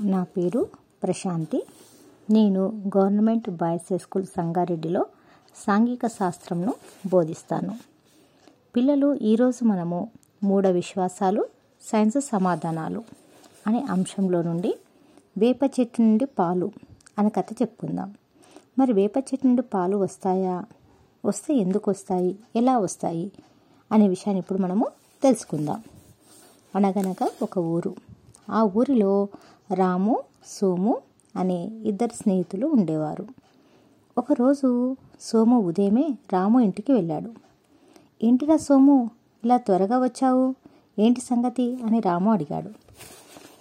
నా పేరు ప్రశాంతి. నేను గవర్నమెంట్ బాయ్స్ హై స్కూల్ సంగారెడ్డిలో సాంఘిక శాస్త్రంను బోధిస్తాను. పిల్లలు ఈరోజు మనము మూఢ విశ్వాసాలు సైన్స్ సమాధానాలు అనే అంశంలో నుండి వేప చెట్టు నుండి పాలు అనే కథ చెప్పుకుందాం. మరి వేప చెట్టు నుండి పాలు వస్తాయా? వస్తే ఎందుకు వస్తాయి? ఎలా వస్తాయి? అనే విషయాన్ని ఇప్పుడు మనము తెలుసుకుందాం. అనగనగా ఒక ఊరు. ఆ ఊరిలో రాము సోము అనే ఇద్దరు స్నేహితులు ఉండేవారు. ఒకరోజు సోము ఉదయమే రాము ఇంటికి వెళ్ళాడు. ఏంటిరా సోము ఇలా త్వరగా వచ్చావు? ఏంటి సంగతి? అని రాము అడిగాడు.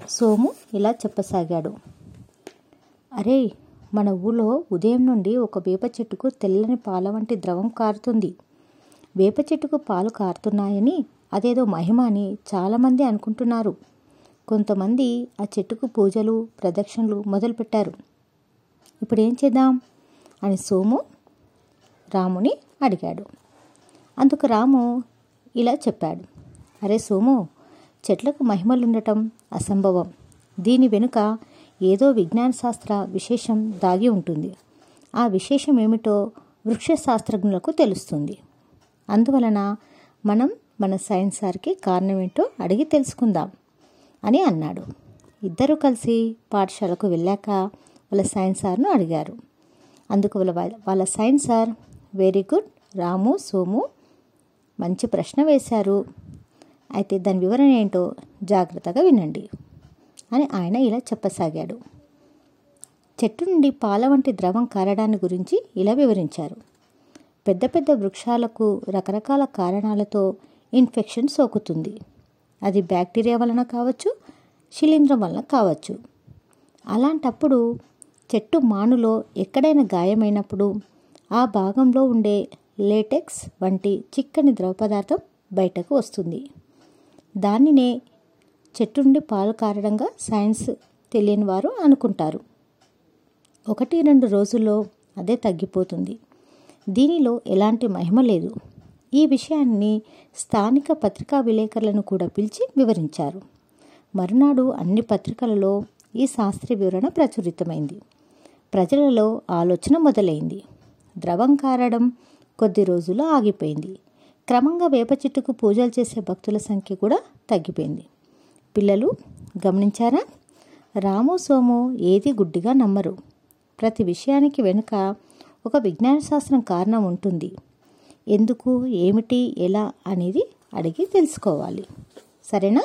సోము ఇలా చెప్పసాగాడు. అరే మన ఊళ్ళో ఉదయం నుండి ఒక వేప చెట్టుకు తెల్లని పాల వంటి ద్రవం కారుతుంది. వేప చెట్టుకు పాలు కారుతున్నాయని అదేదో మహిమ అని చాలామంది అనుకుంటున్నారు. కొంతమంది ఆ చెట్టుకు పూజలు ప్రదక్షిణలు మొదలుపెట్టారు. ఇప్పుడు ఏం చేద్దాం? అని సోము రాముని అడిగాడు. అందుకు రాము ఇలా చెప్పాడు. అరే సోము చెట్లకు మహిమలుండటం అసంభవం. దీని వెనుక ఏదో విజ్ఞాన శాస్త్ర విశేషం దాగి ఉంటుంది. ఆ విశేషం ఏమిటో వృక్ష శాస్త్రజ్ఞులకు తెలుస్తుంది. అందువలన మనం మన సైన్స్ సార్కి కారణం ఏంటో అడిగి తెలుసుకుందాం. అని అన్నాడు. ఇద్దరూ కలిసి పాఠశాలకు వెళ్ళాక వాళ్ళ సైన్స్ సార్ను అడిగారు. అందుకు వాళ్ళ వాళ్ళ science sir very good Ramu Somu మంచి ప్రశ్న వేశారు. అయితే దాని వివరణ ఏంటో జాగ్రత్తగా వినండి అని ఆయన ఇలా చెప్పసాగాడు. చెట్టు నుండి పాల వంటి ద్రవం కారడాన్ని గురించి ఇలా వివరించారు. పెద్ద పెద్ద వృక్షాలకు రకరకాల కారణాలతో ఇన్ఫెక్షన్ సోకుతుంది. అది బ్యాక్టీరియా వలన కావచ్చు శిలీంధ్రం వలన కావచ్చు. అలాంటప్పుడు చెట్టు మానులో ఎక్కడైనా గాయమైనప్పుడు ఆ భాగంలో ఉండే లేటెక్స్ వంటి చిక్కని ద్రవ పదార్థం బయటకు వస్తుంది. దానినే చెట్టు నుండి పాలు కారడంగా సైన్స్ తెలియని వారు అనుకుంటారు. ఒకటి రెండు రోజుల్లో అదే తగ్గిపోతుంది. దీనిలో ఎలాంటి మహిమ లేదు. ఈ విషయాన్ని స్థానిక పత్రికా విలేకరులను కూడా పిలిచి వివరించారు. మరునాడు అన్ని పత్రికలలో ఈ శాస్త్రీయ వివరణ ప్రచురితమైంది. ప్రజలలో ఆలోచన మొదలైంది. ద్రవం కారడం కొద్ది రోజుల్లో ఆగిపోయింది. క్రమంగా వేప చెట్టుకు పూజలు చేసే భక్తుల సంఖ్య కూడా తగ్గిపోయింది. పిల్లలు గమనించారా? రాము సోము ఏది గుడ్డిగా నమ్మరు. ప్రతి విషయానికి వెనుక ఒక విజ్ఞాన శాస్త్రం కారణం ఉంటుంది. ఎందుకు ఏమిటి ఎలా అనేది అడిగి తెలుసుకోవాలి. సరేనా?